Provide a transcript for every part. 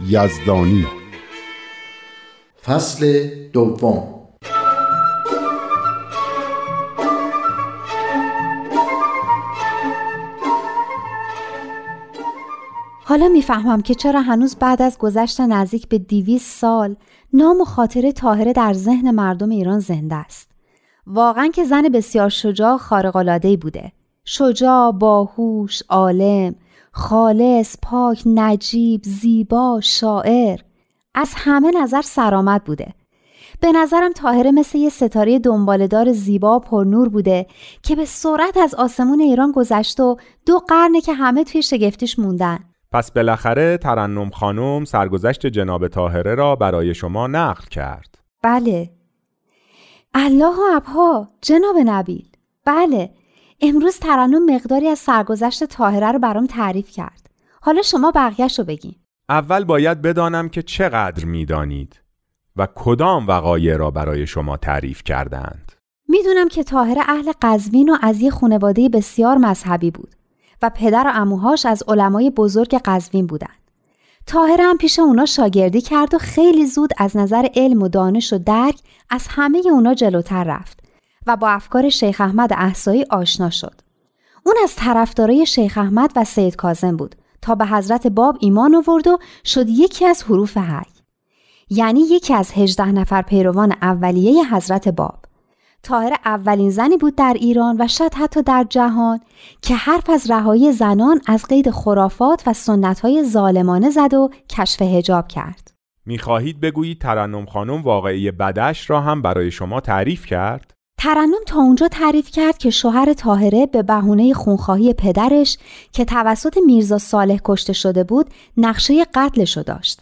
یزدانی فصل دوم حالا می‌فهمم که چرا هنوز بعد از گذشت نزدیک به دیویس سال نام و خاطره تاهره در ذهن مردم ایران زنده است. واقعا که زن بسیار شجاع خارق‌العاده‌ای بوده. شجاع، باهوش، عالم، خالص، پاک، نجیب، زیبا، شاعر از همه نظر سرآمد بوده. به نظرم تاهره مثل یه ستاره دنبالدار زیبا و پرنور بوده که به سرعت از آسمون ایران گذشت و دو قرنه که همه توی شگفتیش موندن. پس بالاخره ترنم خانم سرگذشت جناب تاهره را برای شما نقل کرد. بله. الله و ابها جناب نبیل. بله. امروز ترنم مقداری از سرگذشت تاهره رو برام تعریف کرد. حالا شما بقیهش رو بگین. اول باید بدانم که چقدر می‌دانید و کدام وقایع را برای شما تعریف کردند. می‌دونم که تاهره اهل قزوین و از یه خانواده بسیار مذهبی بود و پدر و اموهاش از علمای بزرگ قزوین بودن. تاهره هم پیش اونا شاگردی کرد و خیلی زود از نظر علم و دانش و درک از همه اونا جلوتر رفت و با افکار شیخ احمد احسایی آشنا شد. اون از طرفدارای شیخ احمد و سید کازم بود تا به حضرت باب ایمان آورد و شد یکی از حروف حی. یعنی یکی از هجده نفر پیروان اولیه حضرت باب. تاهر اولین زنی بود در ایران و شاید حتی در جهان که حرف از رهایی زنان از قید خرافات و سنتهای ظالمانه زد و کشف هجاب کرد. می‌خواهید بگویید ترنم خانم واقعی بدش را هم برای شما تعریف کرد؟ ترنم تا اونجا تعریف کرد که شوهر تاهره به بهونه خونخواهی پدرش که توسط میرزا صالح کشته شده بود نقشه قتلشو داشت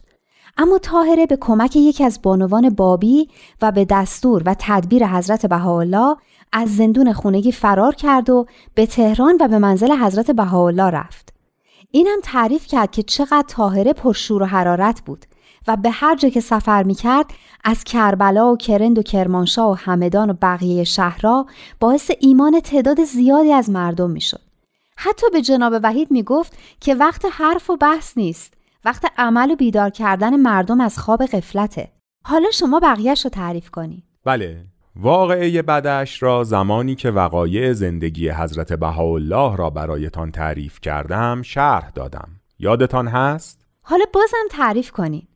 اما تاهره به کمک یکی از بانوان بابی و به دستور و تدبیر حضرت بهاءالله از زندون خونگی فرار کرد و به تهران و به منزل حضرت بهاءالله رفت. اینم تعریف کرد که چقدر تاهره پرشور و حرارت بود و به هر جا که سفر می کرد از کربلا و کرند و کرمانشاه و همدان و بقیه شهرها باعث ایمان تعداد زیادی از مردم می شد. حتی به جناب وحید می گفت که وقت حرف و بحث نیست. وقت عمل و بیدار کردن مردم از خواب قفلته حالا شما بقیهش رو تعریف کنی بله. واقعه بدش را زمانی که وقایع زندگی حضرت بهاءالله را برایتان تعریف کردم شرح دادم. یادتان هست؟ حالا بازم تعریف کنی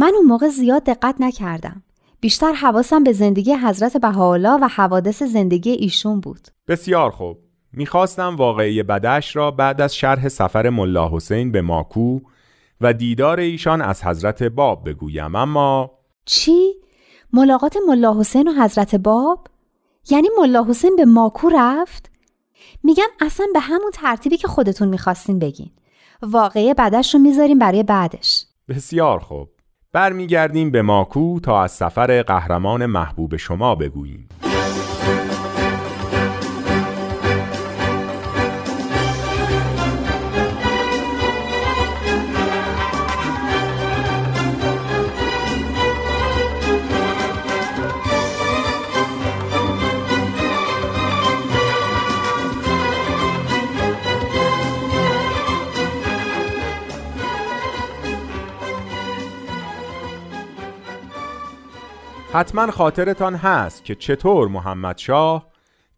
من اون موقع زیاد دقت نکردم. بیشتر حواسم به زندگی حضرت بهاءالله و حوادث زندگی ایشون بود. بسیار خوب. می‌خواستم واقعی بدش را بعد از شرح سفر ملا حسین به ماکو و دیدار ایشان از حضرت باب بگویم. اما چی؟ ملاقات ملا حسین و حضرت باب؟ یعنی ملا حسین به ماکو رفت؟ میگم اصلا به همون ترتیبی که خودتون می‌خواستین بگین. واقعه بعدش رو می‌ذاریم برای بعدش. بسیار خوب. برمیگردیم به ماکو تا از سفر قهرمان محبوب شما بگوییم. حتما خاطرتان هست که چطور محمد شاه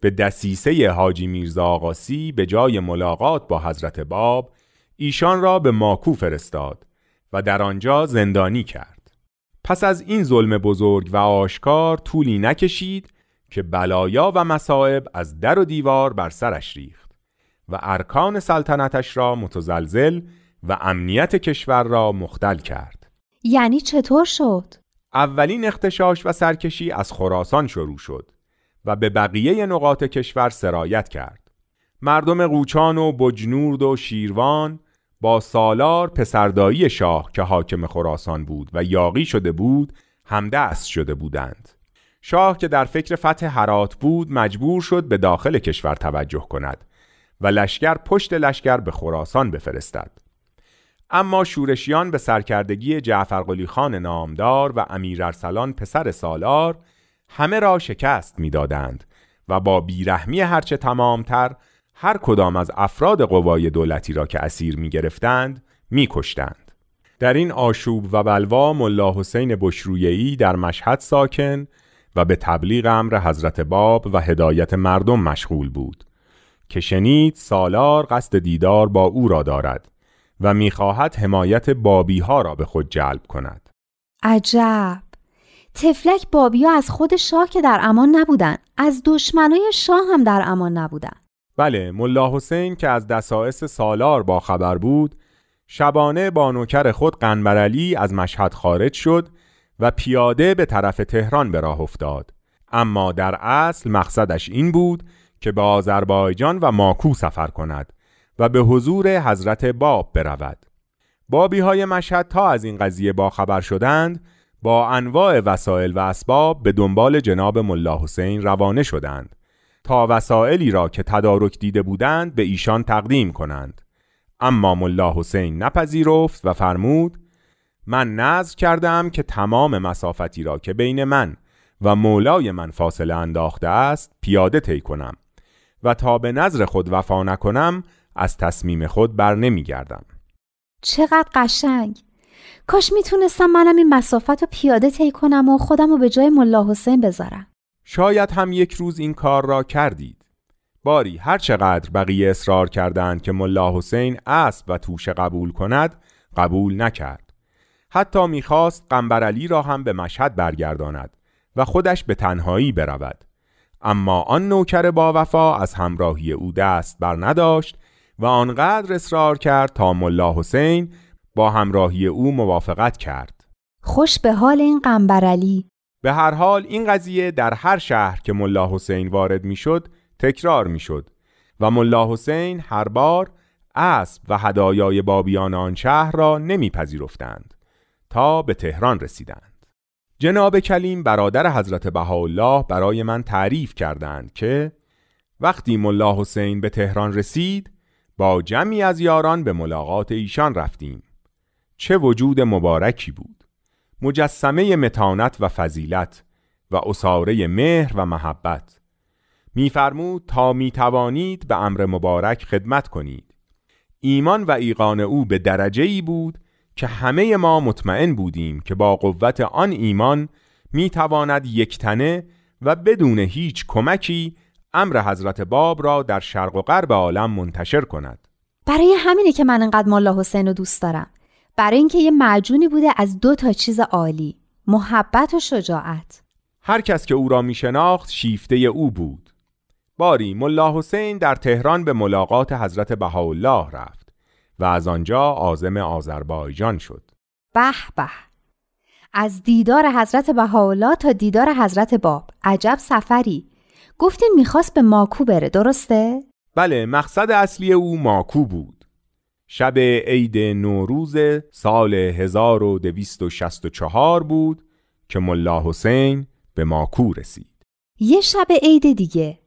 به دسیسه حاجی میرزا آقاسی به جای ملاقات با حضرت باب ایشان را به ماکو فرستاد و در آنجا زندانی کرد. پس از این ظلم بزرگ و آشکار طولی نکشید که بلایا و مصائب از در و دیوار بر سرش ریخت و ارکان سلطنتش را متزلزل و امنیت کشور را مختل کرد. یعنی چطور شد؟ اولین اختشاش و سرکشی از خراسان شروع شد و به بقیه نقاط کشور سرایت کرد. مردم قوچان و بجنورد و شیروان با سالار پسردایی شاه که حاکم خراسان بود و یاقی شده بود همدست شده بودند. شاه که در فکر فتح هرات بود مجبور شد به داخل کشور توجه کند و لشکر پشت لشکر به خراسان بفرستد. اما شورشیان به سرکردگی جعفر خان نامدار و امیر ارسلان پسر سالار همه را شکست می‌دادند و با بیرحمی هرچه تمامتر هر کدام از افراد قوای دولتی را که اسیر می گرفتند می کشتند. در این آشوب و بلوا ملا حسین بشرویهی در مشهد ساکن و به تبلیغ امر حضرت باب و هدایت مردم مشغول بود که شنید سالار قصد دیدار با او را دارد و می‌خواهد حمایت بابی ها را به خود جلب کند. عجب! تفلک بابی ها از خود شاه که در امان نبودن از دشمنای شاه هم در امان نبودن. بله ملا حسین که از دسایس سالار با خبر بود شبانه با نوکر خود قنبرعلی از مشهد خارج شد و پیاده به طرف تهران به راه افتاد. اما در اصل مقصدش این بود که به آذربایجان و ماکو سفر کند. و به حضور حضرت باب برود. بابی های مشهد تا از این قضیه با خبر شدند با انواع وسایل و اسباب به دنبال جناب ملا حسین روانه شدند. تا وسائلی را که تدارک دیده بودند به ایشان تقدیم کنند. اما ملا حسین نپذیرفت و فرمود من نظر کردم که تمام مسافتی را که بین من و مولای من فاصله انداخته است پیاده طی کنم و تا به نظر خود وفا نکنم از تصمیم خود بر نمی گردم. چقدر قشنگ. کاش می‌تونستم منم این مسافت رو پیاده طی کنم و خودم رو به جای ملا حسین بذارم. شاید هم یک روز این کار را کردید. باری هر چقدر بقیه اصرار کردند که ملا حسین اسب و توشه قبول کند قبول نکرد. حتی می‌خواست قنبرعلی را هم به مشهد برگرداند و خودش به تنهایی برود. اما آن نوکر با وفا از همراهی او دست بر نداشت و آنقدر اصرار کرد تا ملا حسین با همراهی او موافقت کرد. خوش به حال این قنبرعلی به هر حال این قضیه در هر شهر که ملا حسین وارد می‌شد تکرار می‌شد و ملا حسین هر بار اسب و هدایای بابیان آن شهر را نمیپذیرفتند تا به تهران رسیدند. جناب کلیم برادر حضرت بهاءالله برای من تعریف کردند که وقتی ملا حسین به تهران رسید با جمعی از یاران به ملاقات ایشان رفتیم. چه وجود مبارکی بود! مجسمه متانت و فضیلت و اساره مهر و محبت. میفرمود تا می توانید به امر مبارک خدمت کنید. ایمان و ایقان او به درجه ای بود که همه ما مطمئن بودیم که با قوت آن ایمان می تواند یکتنه و بدون هیچ کمکی امر حضرت باب را در شرق و غرب عالم منتشر کند. برای همینه که من انقدر ملا حسین رو دوست دارم. برای اینکه یه معجونی بوده از دو تا چیز عالی محبت و شجاعت. هر کس که او را می شناخت شیفته او بود. باری ملا حسین در تهران به ملاقات حضرت بهاءالله رفت و از آنجا عازم آذربایجان شد. به به. از دیدار حضرت بهاءالله تا دیدار حضرت باب. عجب سفری. گفتین می‌خواست به ماکو بره درسته؟ بله مقصد اصلی او ماکو بود. شب عید نوروز سال 1264 بود که ملا حسین به ماکو رسید. یه شب عید دیگه.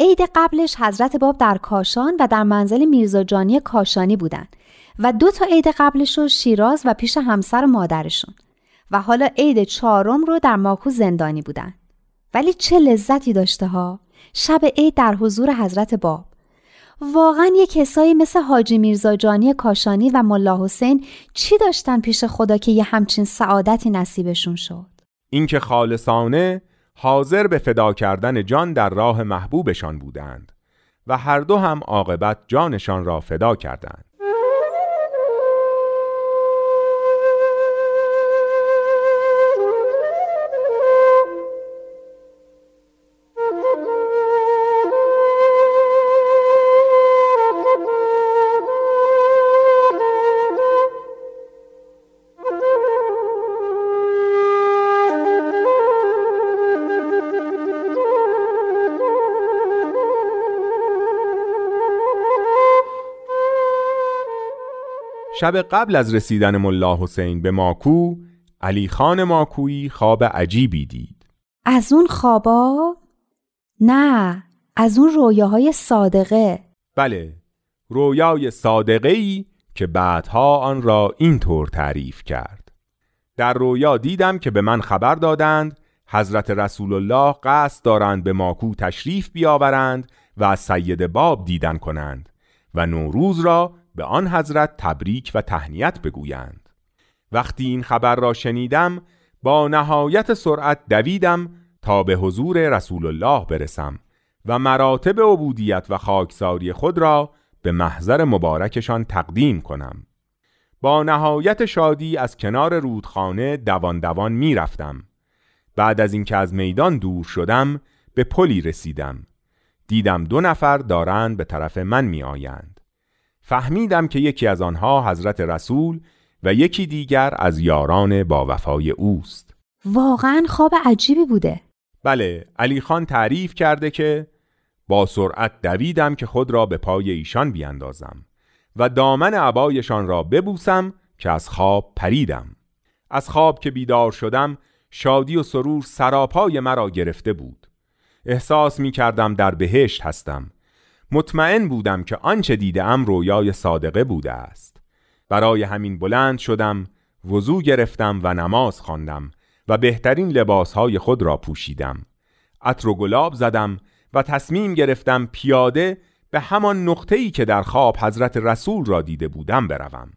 عید قبلش حضرت باب در کاشان و در منزل میرزا جانی کاشانی بودن و دو تا عید قبلش رو شیراز و پیش همسر و مادرشون و حالا عید چهارم رو در ماکو زندانی بودن. ولی چه لذتی داشته ها. شب عید در حضور حضرت باب. واقعا یه کسایی مثل حاجی میرزا جانی کاشانی و ملا حسین چی داشتن پیش خدا که یه همچین سعادتی نصیبشون شد؟ اینکه خالصانه حاضر به فدا کردن جان در راه محبوبشان بودند و هر دو هم عاقبت جانشان را فدا کردند. شب قبل از رسیدن ملا حسین به ماکو علی خان ماکویی خواب عجیبی دید. از اون خوابا؟ نه از اون رویاهای صادقه. بله رویای صادقه ای که بعدها آن را اینطور تعریف کرد. در رویا دیدم که به من خبر دادند حضرت رسول الله قصد دارند به ماکو تشریف بیاورند و از سید باب دیدن کنند و نوروز را به آن حضرت تبریک و تهنیت بگویند. وقتی این خبر را شنیدم با نهایت سرعت دویدم تا به حضور رسول الله برسم و مراتب عبودیت و خاکساری خود را به محضر مبارکشان تقدیم کنم. با نهایت شادی از کنار رودخانه دوان دوان می رفتم. بعد از اینکه از میدان دور شدم به پلی رسیدم. دیدم دو نفر دارند به طرف من می آیند. فهمیدم که یکی از آنها حضرت رسول و یکی دیگر از یاران با وفای اوست. واقعا خواب عجیبی بوده. بله علی خان تعریف کرده که با سرعت دویدم که خود را به پای ایشان بیاندازم و دامن عبایشان را ببوسم که از خواب پریدم. از خواب که بیدار شدم شادی و سرور سراپای مرا گرفته بود. احساس می کردم در بهشت هستم. مطمئن بودم که آنچه دیدم رویای صادقه بوده است. برای همین بلند شدم وضو گرفتم و نماز خواندم و بهترین لباسهای خود را پوشیدم. عطر و گلاب زدم و تصمیم گرفتم پیاده به همان نقطه‌ای که در خواب حضرت رسول را دیده بودم بروم.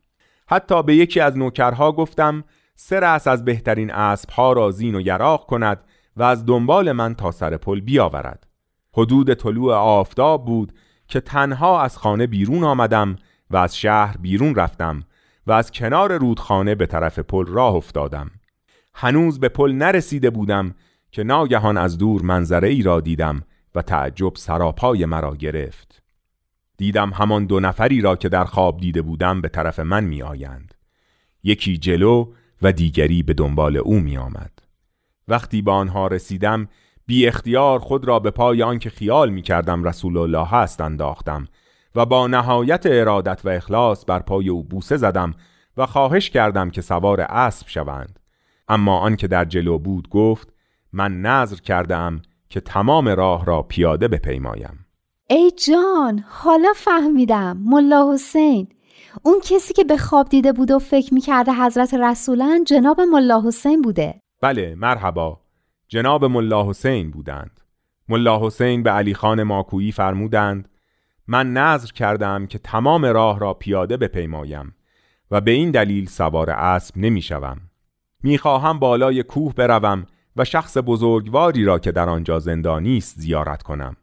حتی به یکی از نوکرها گفتم سه رأس از بهترین اسبها را زین و یراق کند و از دنبال من تا سر پل بیاورد. حدود طلوع آفتاب بود که تنها از خانه بیرون آمدم و از شهر بیرون رفتم و از کنار رودخانه به طرف پل راه افتادم. هنوز به پل نرسیده بودم که ناگهان از دور منظره ای را دیدم و تعجب سراپای مرا گرفت. دیدم همان دو نفری را که در خواب دیده بودم به طرف من می آیند. یکی جلو و دیگری به دنبال او می آمد. وقتی به آنها رسیدم بی اختیار خود را به پای آنکه خیال می کردم رسول الله هست انداختم و با نهایت ارادت و اخلاص بر پای او بوسه زدم و خواهش کردم که سوار اسب شوند. اما آنکه در جلو بود گفت من نظر کردم که تمام راه را پیاده بپیمایم. ای جان حالا فهمیدم ملا حسین. اون کسی که به خواب دیده بود و فکر می‌کرده حضرت رسولن جناب ملا حسین بوده. بله مرحبا. جناب ملا حسین بودند ملا حسین به علی خان ماکویی فرمودند من نظر کردم که تمام راه را پیاده بپیمایم و به این دلیل سوار اسب نمی شوم. می خواهم بالای کوه بروم و شخص بزرگواری را که در آنجا زندانی است زیارت کنم.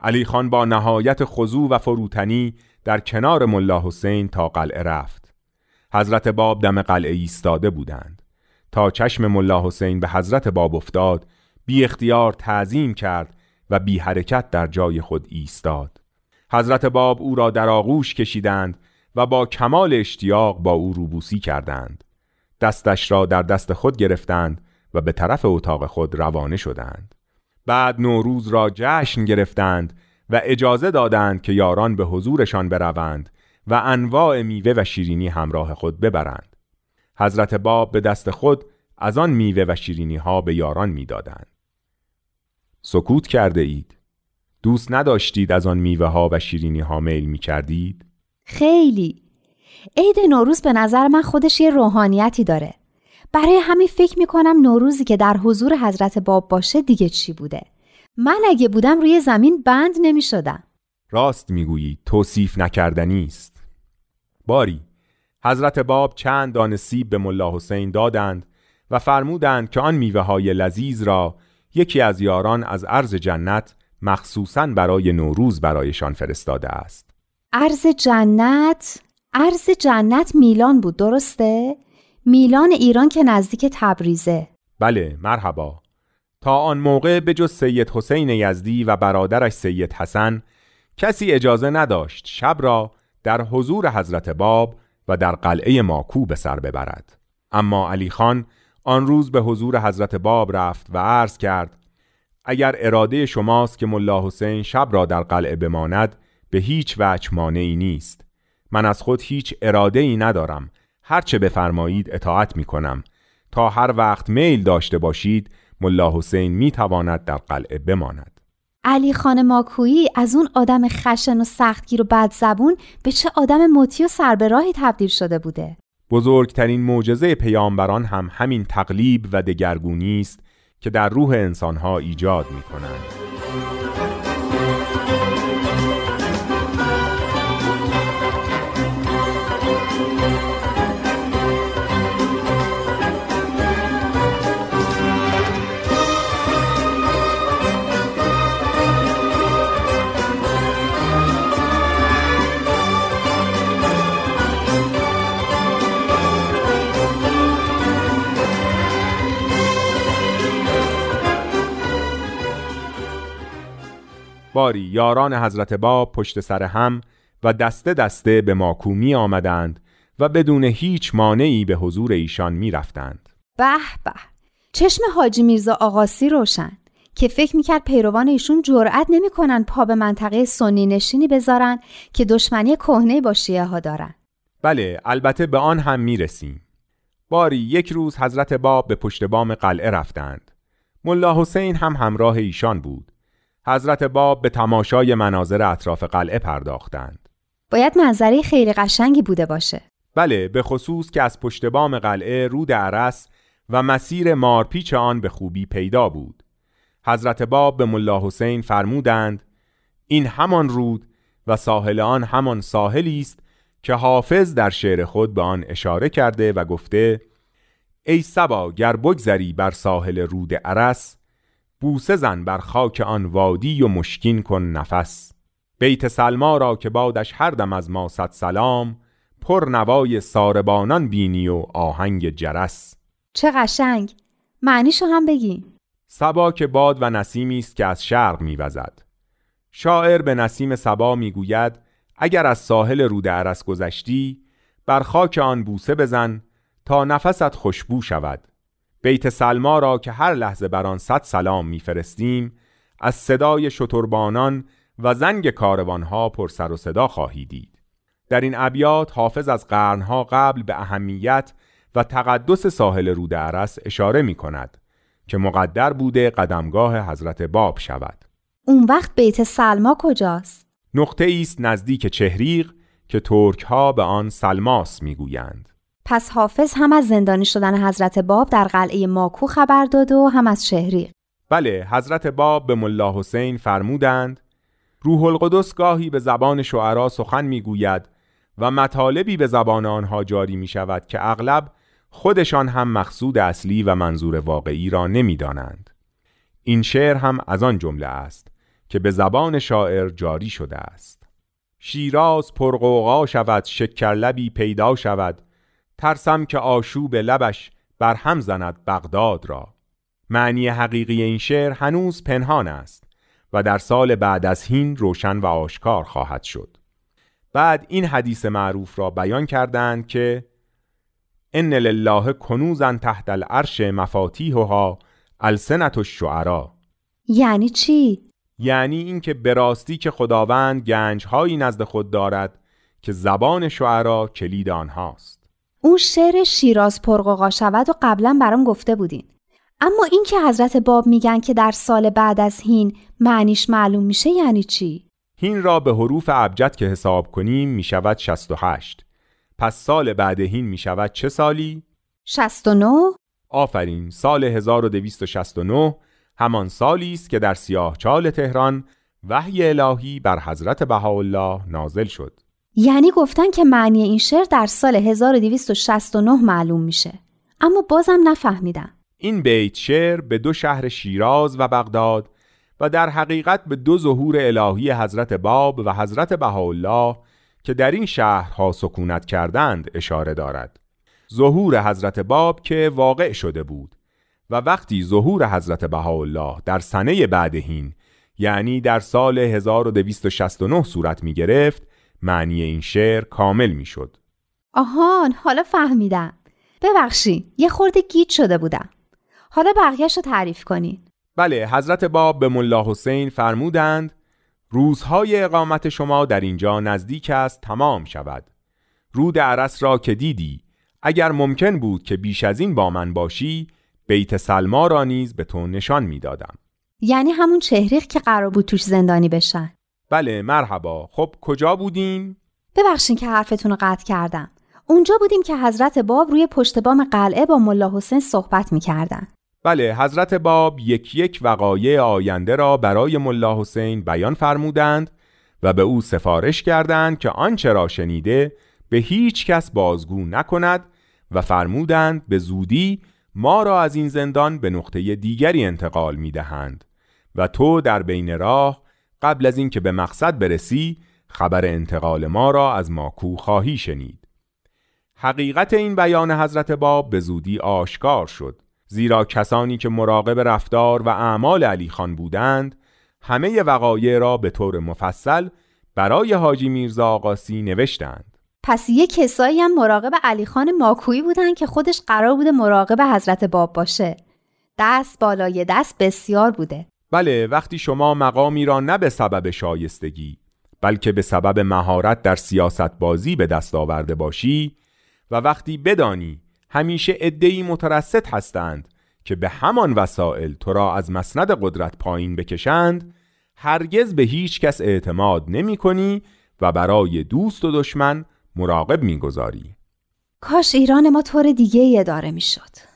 علی خان با نهایت خضوع و فروتنی در کنار ملا حسین تا قلعه رفت. حضرت باب دم قلعه ایستاده بودند. تا چشم ملا حسین به حضرت باب افتاد بی اختیار تعظیم کرد و بی حرکت در جای خود ایستاد. حضرت باب او را در آغوش کشیدند و با کمال اشتیاق با او روبوسی کردند. دستش را در دست خود گرفتند و به طرف اتاق خود روانه شدند. بعد نوروز را جشن گرفتند و اجازه دادند که یاران به حضورشان بروند و انواع میوه و شیرینی همراه خود ببرند. حضرت باب به دست خود از آن میوه و شیرینی ها به یاران می‌دادند. سکوت کرده اید. دوست نداشتید از آن میوه ها و شیرینی ها میل می کردید؟ خیلی. عید نوروز به نظر من خودش یه روحانیتی داره. برای همین فکر می کنم نوروزی که در حضور حضرت باب باشه دیگه چی بوده. من اگه بودم روی زمین بند نمی شدم. راست می‌گویی توصیف نکردنی است. باری حضرت باب چند دانه سیب به ملا حسین دادند و فرمودند که آن میوه های لذیذ را یکی از یاران از عرض جنت مخصوصا برای نوروز برایشان فرستاده است. عرض جنت؟ عرض جنت میلان بود درسته؟ میلان ایران که نزدیک تبریزه. بله مرحبا. تا آن موقع به جز سید حسین یزدی و برادرش سید حسن کسی اجازه نداشت شب را در حضور حضرت باب و در قلعه ماکو به سر ببرد. اما علی خان آن روز به حضور حضرت باب رفت و عرض کرد اگر اراده شماست که ملا حسین شب را در قلعه بماند به هیچ وجه مانعی نیست. من از خود هیچ اراده ای ندارم هرچه بفرمایید اطاعت می کنم. تا هر وقت میل داشته باشید ملا حسین می تواند در قلعه بماند. علی خان ماکویی از اون آدم خشن و سختگیر و بد زبون به چه آدم مطیع و راهی تبدیل شده بوده بزرگترین معجزه پیامبران هم همین تقلیب و دگرگونی است که در روح انسانها ایجاد می کنند. باری یاران حضرت باب پشت سر هم و دسته دسته به ماکو می آمدند و بدون هیچ مانعی به حضور ایشان می رفتند. به به چشم حاجی میرزا آقاسی روشن که فکر می‌کرد پیروان ایشون جرأت نمی‌کنن پا به منطقه سنی نشینی بذارن که دشمنی کهنه با شیعه ها دارن. بله البته به آن هم می‌رسیم. باری یک روز حضرت باب به پشت بام قلعه رفتند. ملا حسین هم همراه ایشان بود. حضرت باب به تماشای مناظر اطراف قلعه پرداختند. باید منظره خیلی قشنگی بوده باشه. بله به خصوص که از پشت بام قلعه رود عرس و مسیر مارپیچ آن به خوبی پیدا بود. حضرت باب به ملا حسین فرمودند این همان رود و ساحل آن همان ساحلی است که حافظ در شعر خود به آن اشاره کرده و گفته ای سبا گر بگذری بر ساحل رود عرس بوسه زن بر خاک آن وادی و مشکین کن نفس. بیت سلما را که بادش هر دم از ما صد سلام پر نوای ساربانان بینی و آهنگ جرس. چه قشنگ! معنیشو هم بگی. سبا که باد و نسیمی است که از شرق میوزد. شاعر به نسیم سبا می‌گوید اگر از ساحل رود عرس گذشتی بر خاک آن بوسه بزن تا نفست خوشبو شود. بیت سلما را که هر لحظه بر آن صد سلام میفرستیم از صدای شتربانان و زنگ کاروانها پر سر و صدا خواهی دید در این ابیات حافظ از قرنها قبل به اهمیت و تقدس ساحل رود عرس اشاره می کند که مقدر بوده قدمگاه حضرت باب شود اون وقت بیت سلما کجاست؟ نقطه است نزدیک چهریق که ترک ها به آن سلماس می‌گویند. پس حافظ هم از زندانی شدن حضرت باب در قلعه ماکو خبر داد و هم از شهری بله حضرت باب به ملا حسین فرمودند روح القدس گاهی به زبان شعرا سخن می‌گوید و مطالبی به زبان آنها جاری می شود که اغلب خودشان هم مقصود اصلی و منظور واقعی را نمی‌دانند. این شعر هم از آن جمله است که به زبان شاعر جاری شده است. شیراز پرقوقا شود شکرلبی پیدا شود ترسم که آشوب لبش بر هم زند بغداد را. معنی حقیقی این شعر هنوز پنهان است و در سال بعد از هین روشن و آشکار خواهد شد. بعد این حدیث معروف را بیان کردند که ان لله کنوزا تحت العرش مفاتیحها السنت الشعرا یعنی چی؟ یعنی اینکه به راستی که خداوند گنجهایی نزد خود دارد که زبان شعرا کلید آنهاست. اون شعر شیراز پرقوقا شود و قبلا برام گفته بودین اما این که حضرت باب میگن که در سال بعد از هین معنیش معلوم میشه یعنی چی؟ هین را به حروف ابجد که حساب کنیم می‌شود 68 پس سال بعد هین می‌شود چه سالی؟ 69 آفرین سال 1269 همان سالی است که در سیاه چال تهران وحی الهی بر حضرت بهاءالله نازل شد یعنی گفتن که معنی این شعر در سال 1269 معلوم میشه. اما بازم نفهمیدم. این بیت شعر به دو شهر شیراز و بغداد و در حقیقت به دو ظهور الهی حضرت باب و حضرت بهاءالله که در این شهرها سکونت کردند اشاره دارد. ظهور حضرت باب که واقع شده بود و وقتی ظهور حضرت بهاءالله در سنه بعدهین یعنی در سال 1269 صورت می گرفت معنی این شعر کامل می شد آهان حالا فهمیدم. ببخشی یه خورده گیت شده بودم. حالا بقیهش رو تعریف کنین بله حضرت باب به ملا حسین فرمودند روزهای اقامت شما در اینجا نزدیک است تمام شود. رود عرس را که دیدی اگر ممکن بود که بیش از این با من باشی بیت سلما را نیز به تو نشان می‌دادم. یعنی همون چهریق که قرار بود توش زندانی بشن. بله مرحبا. خب کجا بودیم؟ ببخشین که حرفتون رو قطع کردم. اونجا بودیم که حضرت باب روی پشت بام قلعه با ملا حسین صحبت می‌کردن. بله حضرت باب یک یک وقایع آینده را برای ملا حسین بیان فرمودند و به او سفارش کردند که آنچه را شنیده به هیچ کس بازگو نکند و فرمودند به زودی ما را از این زندان به نقطه دیگری انتقال می دهند و تو در بین راه قبل از اینکه به مقصد برسی خبر انتقال ما را از ماکو خواهی شنید. حقیقت این بیان حضرت باب به زودی آشکار شد. زیرا کسانی که مراقب رفتار و اعمال علی خان بودند همه وقایع را به طور مفصل برای حاجی میرزا آقاسی نوشتند. پس یه کسایی هم مراقب علی خان ماکویی بودن که خودش قرار بوده مراقب حضرت باب باشه. دست بالای دست بسیار بوده. بله وقتی شما مقامی را نه به سبب شایستگی بلکه به سبب مهارت در سیاست بازی به دست آورده باشی و وقتی بدانی همیشه ادهی مترست هستند که به همان وسایل تو را از مسند قدرت پایین بکشند هرگز به هیچ کس اعتماد نمی کنی و برای دوست و دشمن مراقب می‌گذاری کاش ایران ما طور دیگه اداره می‌شد